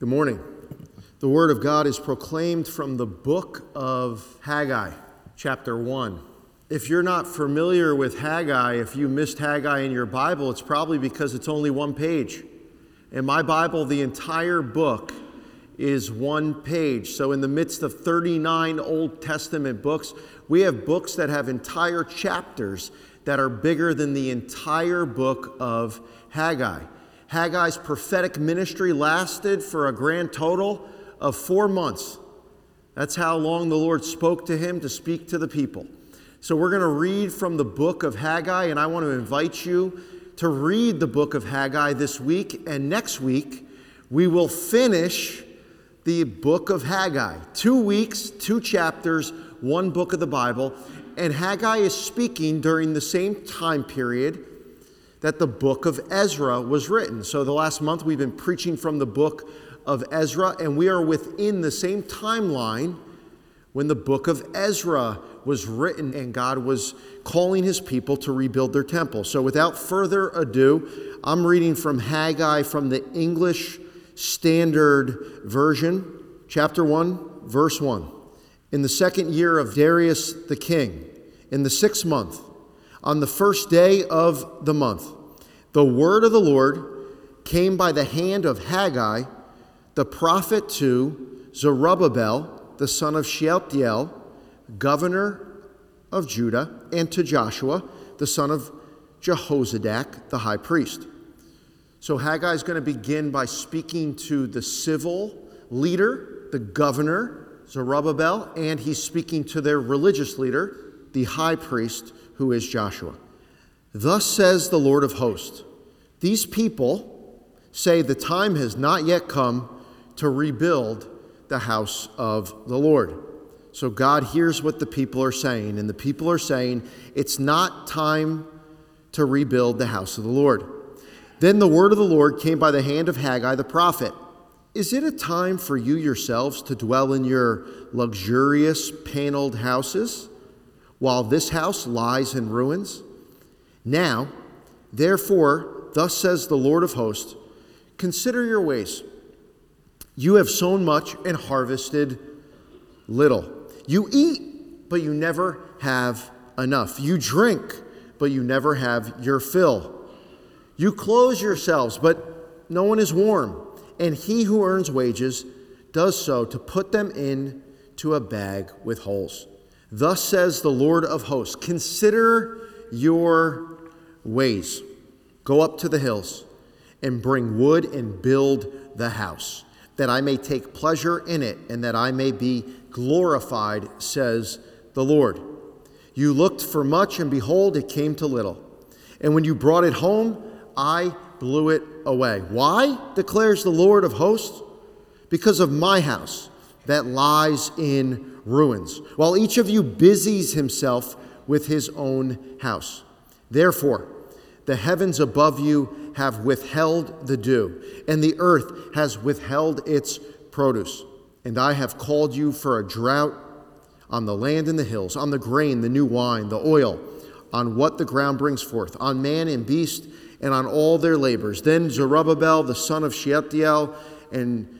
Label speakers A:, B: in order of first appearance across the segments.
A: Good morning. The Word of God is proclaimed from the book of Haggai, chapter 1. If you're not familiar with Haggai, if you missed Haggai in your Bible, it's probably because it's only one page. In my Bible, the entire book is one page. So, in the midst of 39 Old Testament books, we have books that have entire chapters that are bigger than the entire book of Haggai. Haggai's prophetic ministry lasted for a grand total of four months. That's how long the Lord spoke to him to speak to the people. So we're going to read from the book of Haggai, and I want to invite you to read the book of Haggai this week. And next week, we will finish the book of Haggai. Two weeks, two chapters, one book of the Bible. And Haggai is speaking during the same time period that the book of Ezra was written. So, the last month we've been preaching from the book of Ezra, and we are within the same timeline when the book of Ezra was written and God was calling his people to rebuild their temple. So, without further ado, I'm reading from Haggai from the English Standard Version, chapter 1, verse 1. In the second year of Darius the king, in the sixth month, on the first day of the month, the word of the Lord came by the hand of Haggai, the prophet, to Zerubbabel, the son of Shealtiel, governor of Judah, and to Joshua, the son of Jehozadak, the high priest. So Haggai is going to begin by speaking to the civil leader, the governor, Zerubbabel, and he's speaking to their religious leader, the high priest, who is Joshua. Thus says the Lord of hosts These people say the time has not yet come to rebuild the house of the Lord. So God hears what the people are saying, and the people are saying it's not time to rebuild the house of the Lord. Then the word of the Lord came by the hand of Haggai the prophet. Is it a time for you yourselves to dwell in your luxurious paneled houses? While this house lies in ruins? Now, therefore, thus says the Lord of hosts consider your ways. You have sown much and harvested little. You eat, but you never have enough. You drink, but you never have your fill. You clothe yourselves, but no one is warm. And he who earns wages does so to put them in to a bag with holes. Thus says the Lord of hosts Consider your ways. Go up to the hills and bring wood and build the house, that I may take pleasure in it and that I may be glorified, says the Lord. You looked for much, and behold, it came to little. And when you brought it home, I blew it away. Why, declares the Lord of hosts? Because of my house that lies in ruins, while each of you busies himself with his own house. Therefore, the heavens above you have withheld the dew, and the earth has withheld its produce. And I have called you for a drought on the land and the hills, on the grain, the new wine, the oil, on what the ground brings forth, on man and beast, and on all their labors. Then Zerubbabel, the son of Shealtiel, and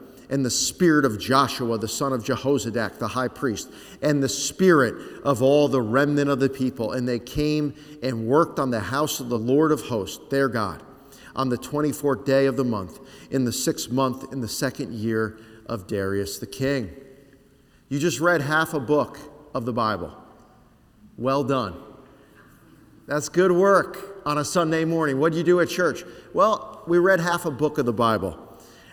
A: and the spirit of Joshua, the son of Jehozadak, the high priest, and the spirit of all the remnant of the people. And they came and worked on the house of the Lord of hosts, their God, on the 24th day of the month, in the sixth month, in the second year of Darius the king. You just read half a book of the Bible. Well done. That's good work on a Sunday morning. What do you do at church? Well, we read half a book of the Bible.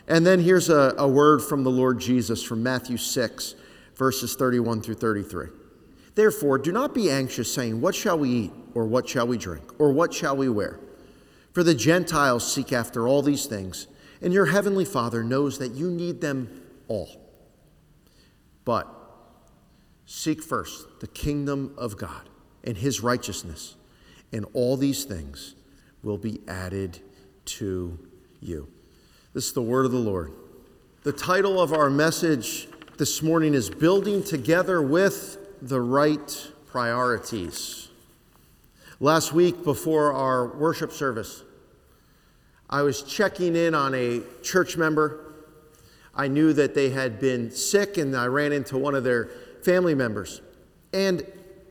A: And then here's a, a word from the Lord Jesus from Matthew 6, verses 31 through 33. Therefore, do not be anxious, saying, What shall we eat? Or what shall we drink? Or what shall we wear? For the Gentiles seek after all these things, and your heavenly Father knows that you need them all. But seek first the kingdom of God and his righteousness, and all these things will be added to you. This is the word of the Lord. The title of our message this morning is Building Together with the Right Priorities. Last week, before our worship service, I was checking in on a church member. I knew that they had been sick, and I ran into one of their family members. And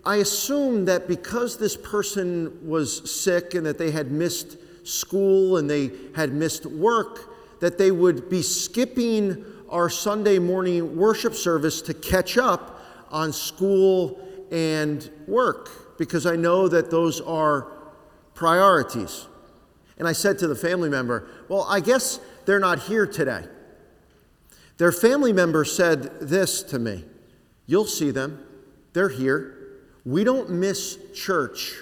A: I assumed that because this person was sick and that they had missed school and they had missed work, that they would be skipping our Sunday morning worship service to catch up on school and work because I know that those are priorities. And I said to the family member, Well, I guess they're not here today. Their family member said this to me You'll see them, they're here. We don't miss church.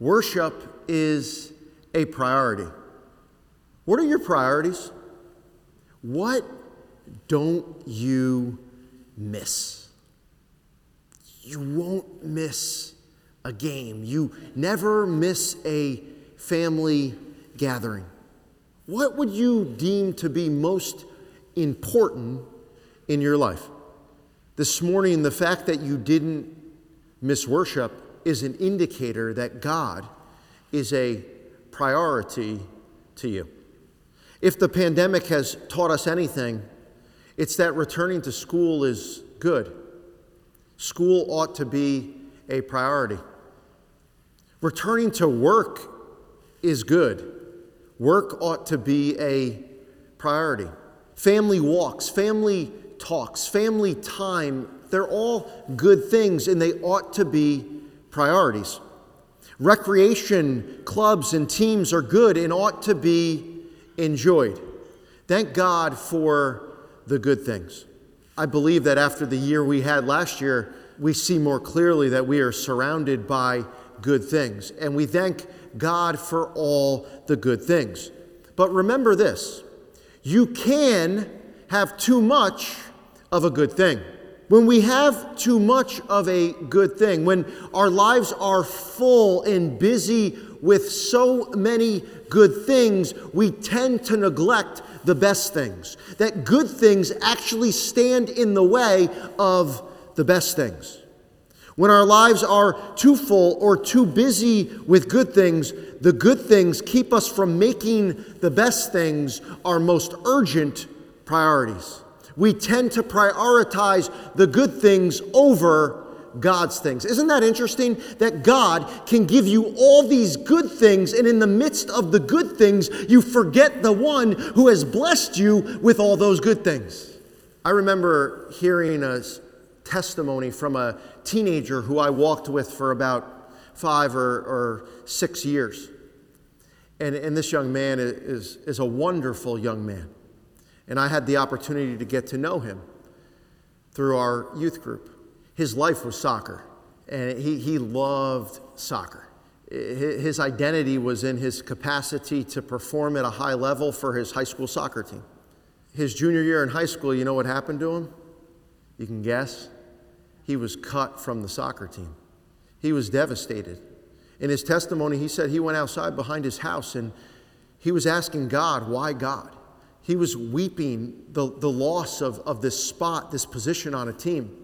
A: Worship is a priority. What are your priorities? What don't you miss? You won't miss a game. You never miss a family gathering. What would you deem to be most important in your life? This morning, the fact that you didn't miss worship is an indicator that God is a priority to you. If the pandemic has taught us anything, it's that returning to school is good. School ought to be a priority. Returning to work is good. Work ought to be a priority. Family walks, family talks, family time, they're all good things and they ought to be priorities. Recreation clubs and teams are good and ought to be enjoyed. Thank God for the good things. I believe that after the year we had last year, we see more clearly that we are surrounded by good things. And we thank God for all the good things. But remember this you can have too much of a good thing. When we have too much of a good thing, when our lives are full and busy with so many good things, we tend to neglect the best things. That good things actually stand in the way of the best things. When our lives are too full or too busy with good things, the good things keep us from making the best things our most urgent priorities. We tend to prioritize the good things over God's things. Isn't that interesting? That God can give you all these good things, and in the midst of the good things, you forget the one who has blessed you with all those good things. I remember hearing a testimony from a teenager who I walked with for about five or, or six years. And, and this young man is, is a wonderful young man. And I had the opportunity to get to know him through our youth group. His life was soccer, and he, he loved soccer. His identity was in his capacity to perform at a high level for his high school soccer team. His junior year in high school, you know what happened to him? You can guess. He was cut from the soccer team. He was devastated. In his testimony, he said he went outside behind his house and he was asking God, why God? He was weeping the, the loss of, of this spot, this position on a team.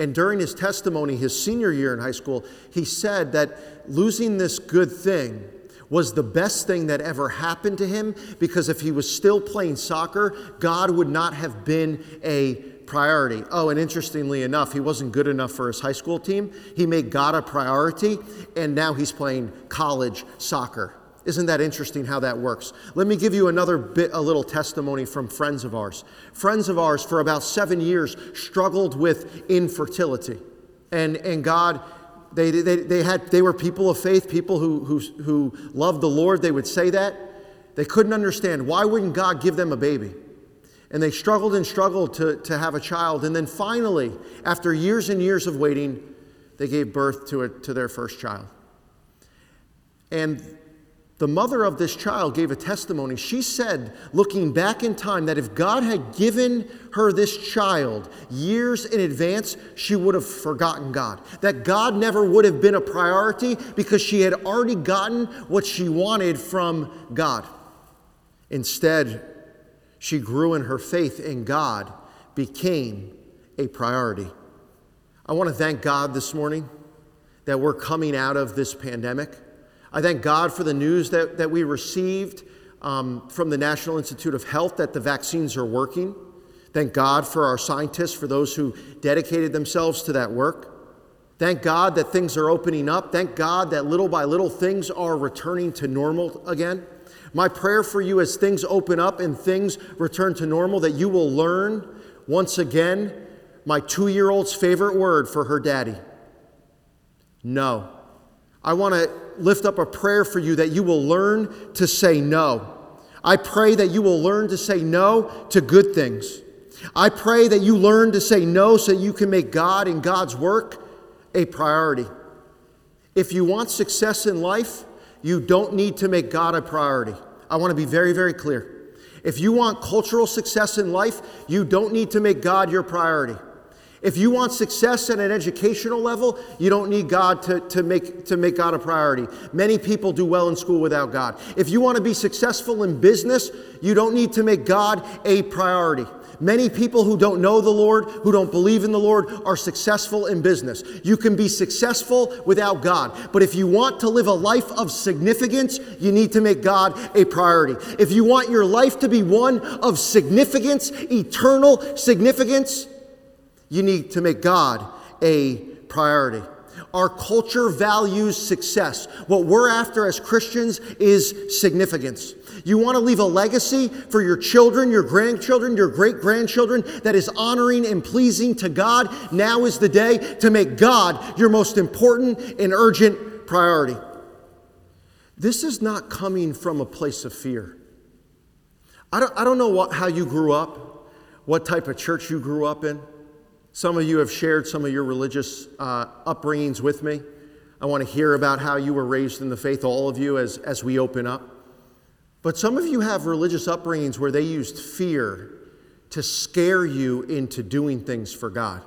A: And during his testimony, his senior year in high school, he said that losing this good thing was the best thing that ever happened to him because if he was still playing soccer, God would not have been a priority. Oh, and interestingly enough, he wasn't good enough for his high school team. He made God a priority, and now he's playing college soccer. Isn't that interesting how that works? Let me give you another bit, a little testimony from friends of ours. Friends of ours, for about seven years, struggled with infertility. And, and God, they, they, they, had, they were people of faith, people who, who, who loved the Lord. They would say that. They couldn't understand why wouldn't God give them a baby? And they struggled and struggled to, to have a child. And then finally, after years and years of waiting, they gave birth to, a, to their first child. And The mother of this child gave a testimony. She said, looking back in time, that if God had given her this child years in advance, she would have forgotten God. That God never would have been a priority because she had already gotten what she wanted from God. Instead, she grew in her faith in God, became a priority. I want to thank God this morning that we're coming out of this pandemic. I thank God for the news that, that we received um, from the National Institute of Health that the vaccines are working. Thank God for our scientists, for those who dedicated themselves to that work. Thank God that things are opening up. Thank God that little by little things are returning to normal again. My prayer for you as things open up and things return to normal, that you will learn once again my two year old's favorite word for her daddy no. I want to lift up a prayer for you that you will learn to say no. I pray that you will learn to say no to good things. I pray that you learn to say no so that you can make God and God's work a priority. If you want success in life, you don't need to make God a priority. I want to be very, very clear. If you want cultural success in life, you don't need to make God your priority. If you want success at an educational level, you don't need God to, to, make, to make God a priority. Many people do well in school without God. If you want to be successful in business, you don't need to make God a priority. Many people who don't know the Lord, who don't believe in the Lord, are successful in business. You can be successful without God. But if you want to live a life of significance, you need to make God a priority. If you want your life to be one of significance, eternal significance, you need to make God a priority. Our culture values success. What we're after as Christians is significance. You want to leave a legacy for your children, your grandchildren, your great grandchildren that is honoring and pleasing to God. Now is the day to make God your most important and urgent priority. This is not coming from a place of fear. I don't, I don't know what, how you grew up, what type of church you grew up in. Some of you have shared some of your religious uh, upbringings with me. I want to hear about how you were raised in the faith, all of you, as, as we open up. But some of you have religious upbringings where they used fear to scare you into doing things for God.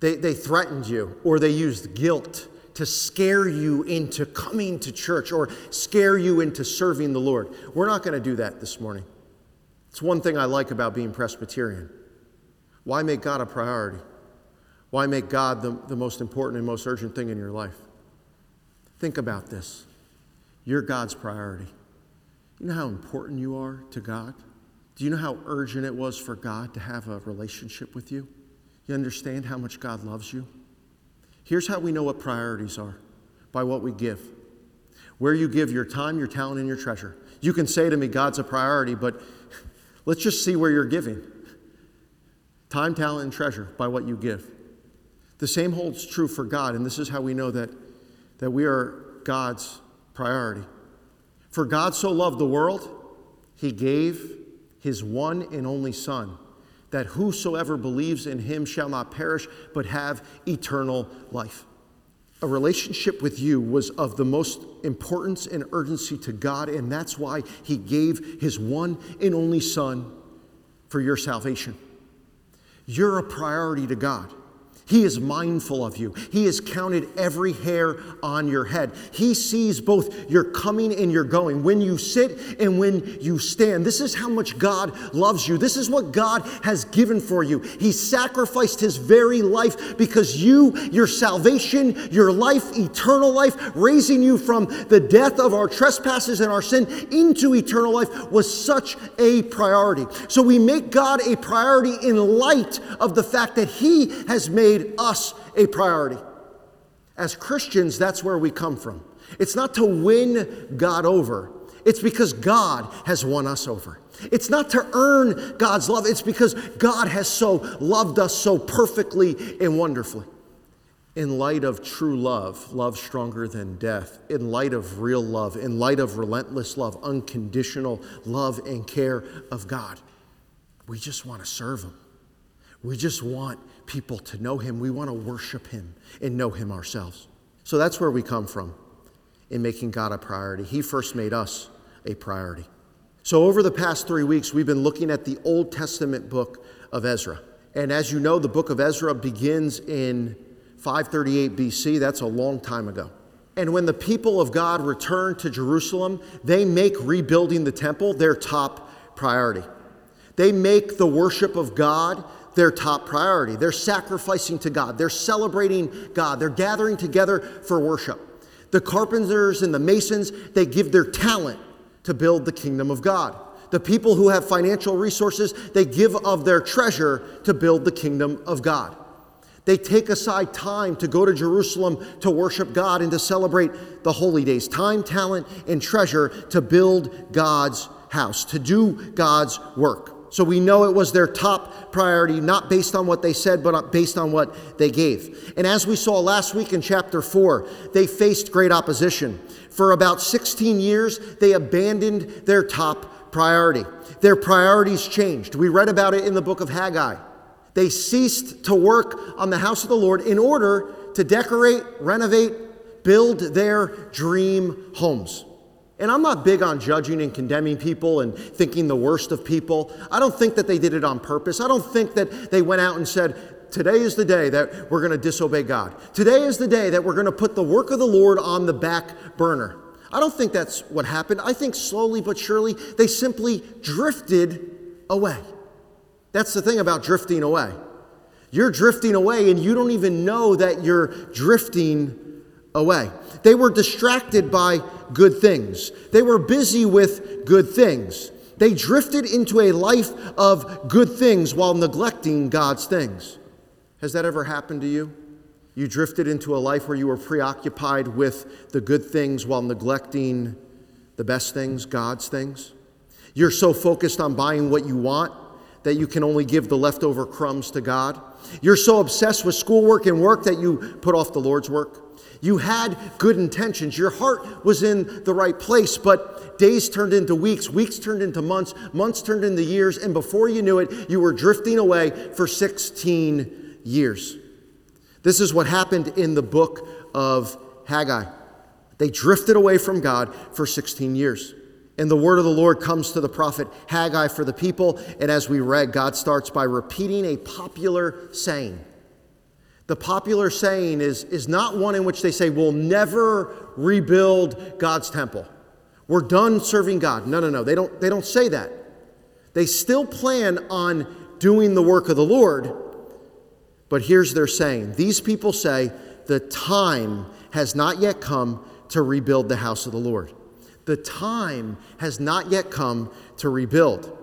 A: They, they threatened you, or they used guilt to scare you into coming to church or scare you into serving the Lord. We're not going to do that this morning. It's one thing I like about being Presbyterian. Why make God a priority? Why make God the, the most important and most urgent thing in your life? Think about this. You're God's priority. You know how important you are to God? Do you know how urgent it was for God to have a relationship with you? You understand how much God loves you? Here's how we know what priorities are by what we give. Where you give your time, your talent, and your treasure. You can say to me, God's a priority, but let's just see where you're giving time, talent, and treasure by what you give. The same holds true for God, and this is how we know that, that we are God's priority. For God so loved the world, he gave his one and only Son, that whosoever believes in him shall not perish, but have eternal life. A relationship with you was of the most importance and urgency to God, and that's why he gave his one and only Son for your salvation. You're a priority to God. He is mindful of you. He has counted every hair on your head. He sees both your coming and your going, when you sit and when you stand. This is how much God loves you. This is what God has given for you. He sacrificed His very life because you, your salvation, your life, eternal life, raising you from the death of our trespasses and our sin into eternal life was such a priority. So we make God a priority in light of the fact that He has made made us a priority. As Christians, that's where we come from. It's not to win God over, it's because God has won us over. It's not to earn God's love, it's because God has so loved us so perfectly and wonderfully. In light of true love, love stronger than death, in light of real love, in light of relentless love, unconditional love and care of God, we just want to serve Him. We just want people to know Him. We want to worship Him and know Him ourselves. So that's where we come from. in making God a priority. He first made us a priority. So, over the past three weeks, we've been looking at the Old Testament book of Ezra. And as you know, the book of Ezra begins in 538 BC. That's a long time ago. And when the people of God return to Jerusalem, they make rebuilding the temple their top priority. They make the worship of God their top priority. They're sacrificing to God, they're celebrating God, they're gathering together for worship. The carpenters and the masons, they give their talent to build the kingdom of God. The people who have financial resources, they give of their treasure to build the kingdom of God. They take aside time to go to Jerusalem to worship God and to celebrate the holy days. Time, talent, and treasure to build God's house, to do God's work. So we know it was their top priority, not based on what they said, but based on what they gave. And as we saw last week in chapter 4, they faced great opposition. For about 16 years, they abandoned their top priority. Their priorities changed. We read about it in the book of Haggai. They ceased to work on the house of the Lord in order to decorate, renovate, build their dream homes. And I'm not big on judging and condemning people and thinking the worst of people. I don't think that they did it on purpose. I don't think that they went out and said, Today is the day that we're going to disobey God. Today is the day that we're going to put the work of the Lord on the back burner. I don't think that's what happened. I think slowly but surely they simply drifted away. That's the thing about drifting away. You're drifting away and you don't even know that you're drifting away. They were distracted by good things, they were busy with good things. They drifted into a life of good things while neglecting God's things. Has that ever happened to you? You drifted into a life where you were preoccupied with the good things while neglecting the best things, God's things. You're so focused on buying what you want that you can only give the leftover crumbs to God. You're so obsessed with schoolwork and work that you put off the Lord's work. You had good intentions. Your heart was in the right place, but days turned into weeks, weeks turned into months, months turned into years, and before you knew it, you were drifting away for 16 years. This is what happened in the book of Haggai. They drifted away from God for 16 years. And the word of the Lord comes to the prophet Haggai for the people. And as we read, God starts by repeating a popular saying. The popular saying is, is not one in which they say, We'll never rebuild God's temple. We're done serving God. No, no, no. They don't, they don't say that. They still plan on doing the work of the Lord. But here's their saying These people say, The time has not yet come to rebuild the house of the Lord. The time has not yet come to rebuild.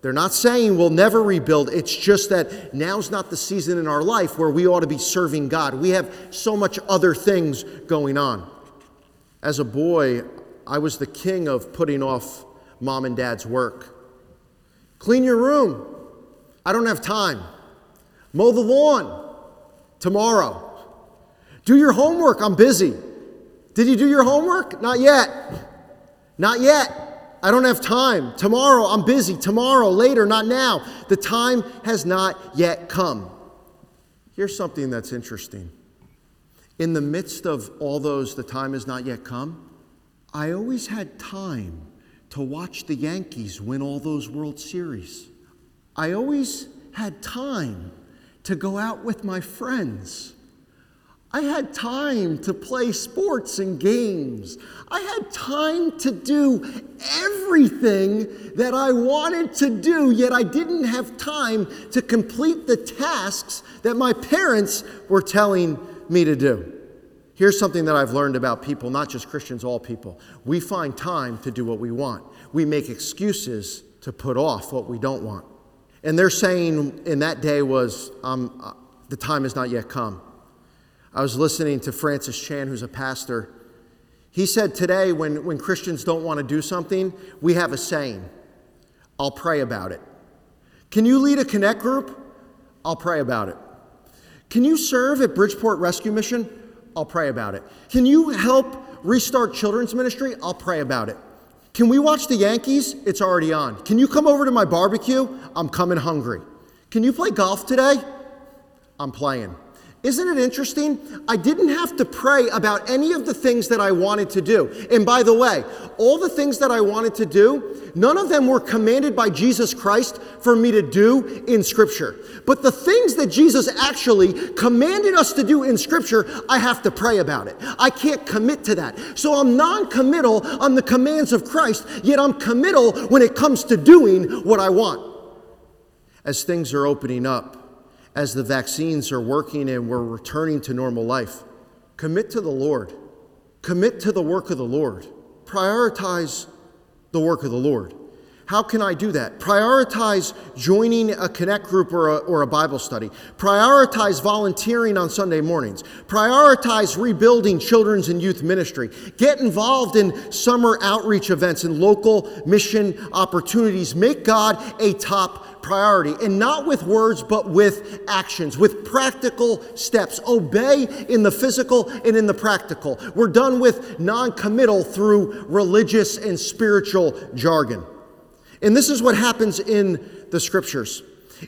A: They're not saying we'll never rebuild. It's just that now's not the season in our life where we ought to be serving God. We have so much other things going on. As a boy, I was the king of putting off mom and dad's work. Clean your room. I don't have time. Mow the lawn tomorrow. Do your homework. I'm busy. Did you do your homework? Not yet. Not yet. I don't have time. Tomorrow, I'm busy. Tomorrow, later, not now. The time has not yet come. Here's something that's interesting. In the midst of all those, the time has not yet come, I always had time to watch the Yankees win all those World Series. I always had time to go out with my friends. I had time to play sports and games. I had time to do everything that I wanted to do, yet I didn't have time to complete the tasks that my parents were telling me to do. Here's something that I've learned about people, not just Christians, all people. We find time to do what we want, we make excuses to put off what we don't want. And they're saying in that day was, um, uh, the time has not yet come. I was listening to Francis Chan, who's a pastor. He said today, when, when Christians don't want to do something, we have a saying I'll pray about it. Can you lead a connect group? I'll pray about it. Can you serve at Bridgeport Rescue Mission? I'll pray about it. Can you help restart children's ministry? I'll pray about it. Can we watch the Yankees? It's already on. Can you come over to my barbecue? I'm coming hungry. Can you play golf today? I'm playing. Isn't it interesting? I didn't have to pray about any of the things that I wanted to do. And by the way, all the things that I wanted to do, none of them were commanded by Jesus Christ for me to do in Scripture. But the things that Jesus actually commanded us to do in Scripture, I have to pray about it. I can't commit to that. So I'm non committal on the commands of Christ, yet I'm committal when it comes to doing what I want. As things are opening up, as the vaccines are working and we're returning to normal life. Commit to the Lord. Commit to the work of the Lord. Prioritize the work of the Lord. How can I do that? Prioritize joining a connect group or a, or a, Bible study. Prioritize volunteering on Sunday mornings. Prioritize rebuilding children's and youth ministry. Get involved in summer outreach events and local mission opportunities. Make God a top priority, and not with words, but with actions, with practical steps. Obey in the physical and in the practical. We're done with non committal through religious and spiritual jargon. And this is what happens in the scriptures.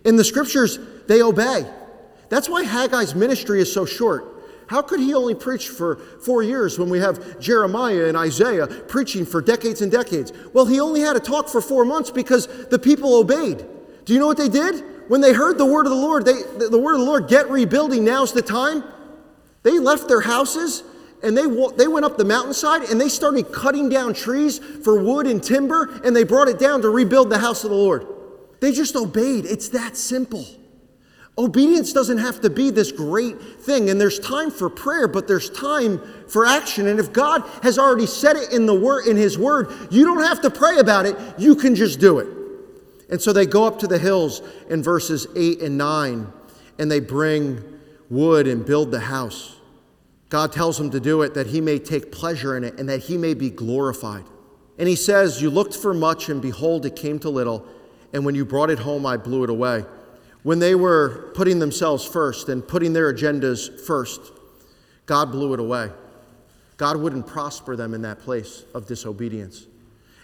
A: In the scriptures, they obey. That's why Haggai's ministry is so short. How could he only preach for four years when we have Jeremiah and Isaiah preaching for decades and decades? Well, he only had to talk for four months because the people obeyed. Do you know what they did? When they heard the word of the Lord, they, the word of the Lord, get rebuilding, now's the time. They left their houses and they, they went up the mountainside and they started cutting down trees for wood and timber and they brought it down to rebuild the house of the Lord. They just obeyed. It's that simple. Obedience doesn't have to be this great thing, and there's time for prayer, but there's time for action. And if God has already said it in the word in His Word, you don't have to pray about it. You can just do it. And so they go up to the hills in verses 8 and 9 and they bring wood and build the house. God tells them to do it that he may take pleasure in it and that he may be glorified. And he says, You looked for much, and behold, it came to little, and when you brought it home, I blew it away. When they were putting themselves first and putting their agendas first, God blew it away. God wouldn't prosper them in that place of disobedience.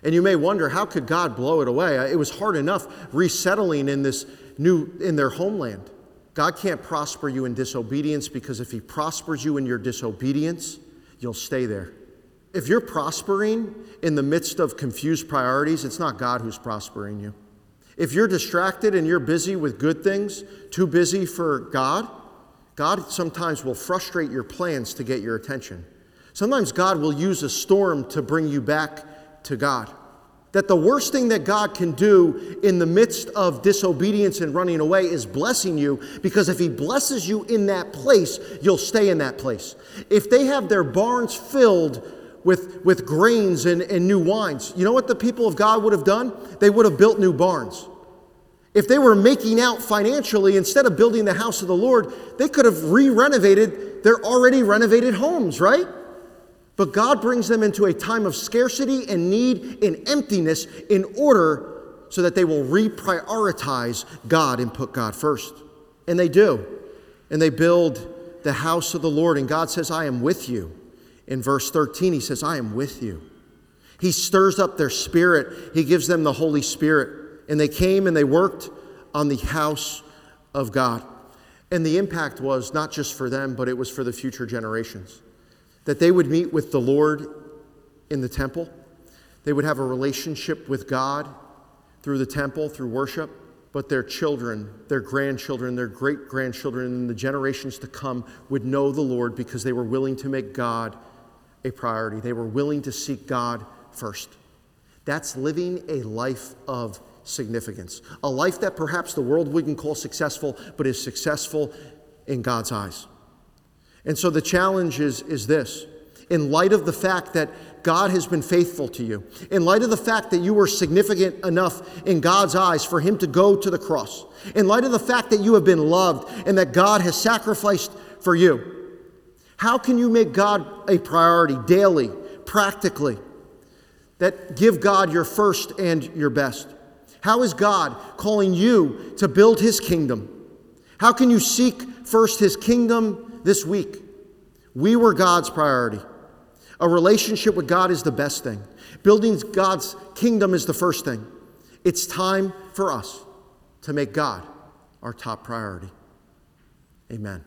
A: And you may wonder, how could God blow it away? It was hard enough resettling in this new in their homeland. God can't prosper you in disobedience because if he prospers you in your disobedience, you'll stay there. If you're prospering in the midst of confused priorities, it's not God who's prospering you. If you're distracted and you're busy with good things, too busy for God, God sometimes will frustrate your plans to get your attention. Sometimes God will use a storm to bring you back to God. That the worst thing that God can do in the midst of disobedience and running away is blessing you, because if He blesses you in that place, you'll stay in that place. If they have their barns filled with, with grains and, and new wines, you know what the people of God would have done? They would have built new barns. If they were making out financially, instead of building the house of the Lord, they could have re renovated their already renovated homes, right? But God brings them into a time of scarcity and need and emptiness in order so that they will reprioritize God and put God first. And they do. And they build the house of the Lord. And God says, I am with you. In verse 13, he says, I am with you. He stirs up their spirit, he gives them the Holy Spirit. And they came and they worked on the house of God. And the impact was not just for them, but it was for the future generations that they would meet with the Lord in the temple. They would have a relationship with God through the temple, through worship, but their children, their grandchildren, their great grandchildren, and the generations to come would know the Lord because they were willing to make God a priority. They were willing to seek God first. That's living a life of significance, a life that perhaps the world wouldn't call successful, but is successful in God's eyes. And so the challenge is, is this in light of the fact that God has been faithful to you, in light of the fact that you were significant enough in God's eyes for Him to go to the cross, in light of the fact that you have been loved and that God has sacrificed for you, how can you make God a priority daily, practically, that give God your first and your best? How is God calling you to build His kingdom? How can you seek first His kingdom this week. We were God's priority. A relationship with God is the best thing. Building God's kingdom is the first thing. It's time for us to make God our top priority. Amen.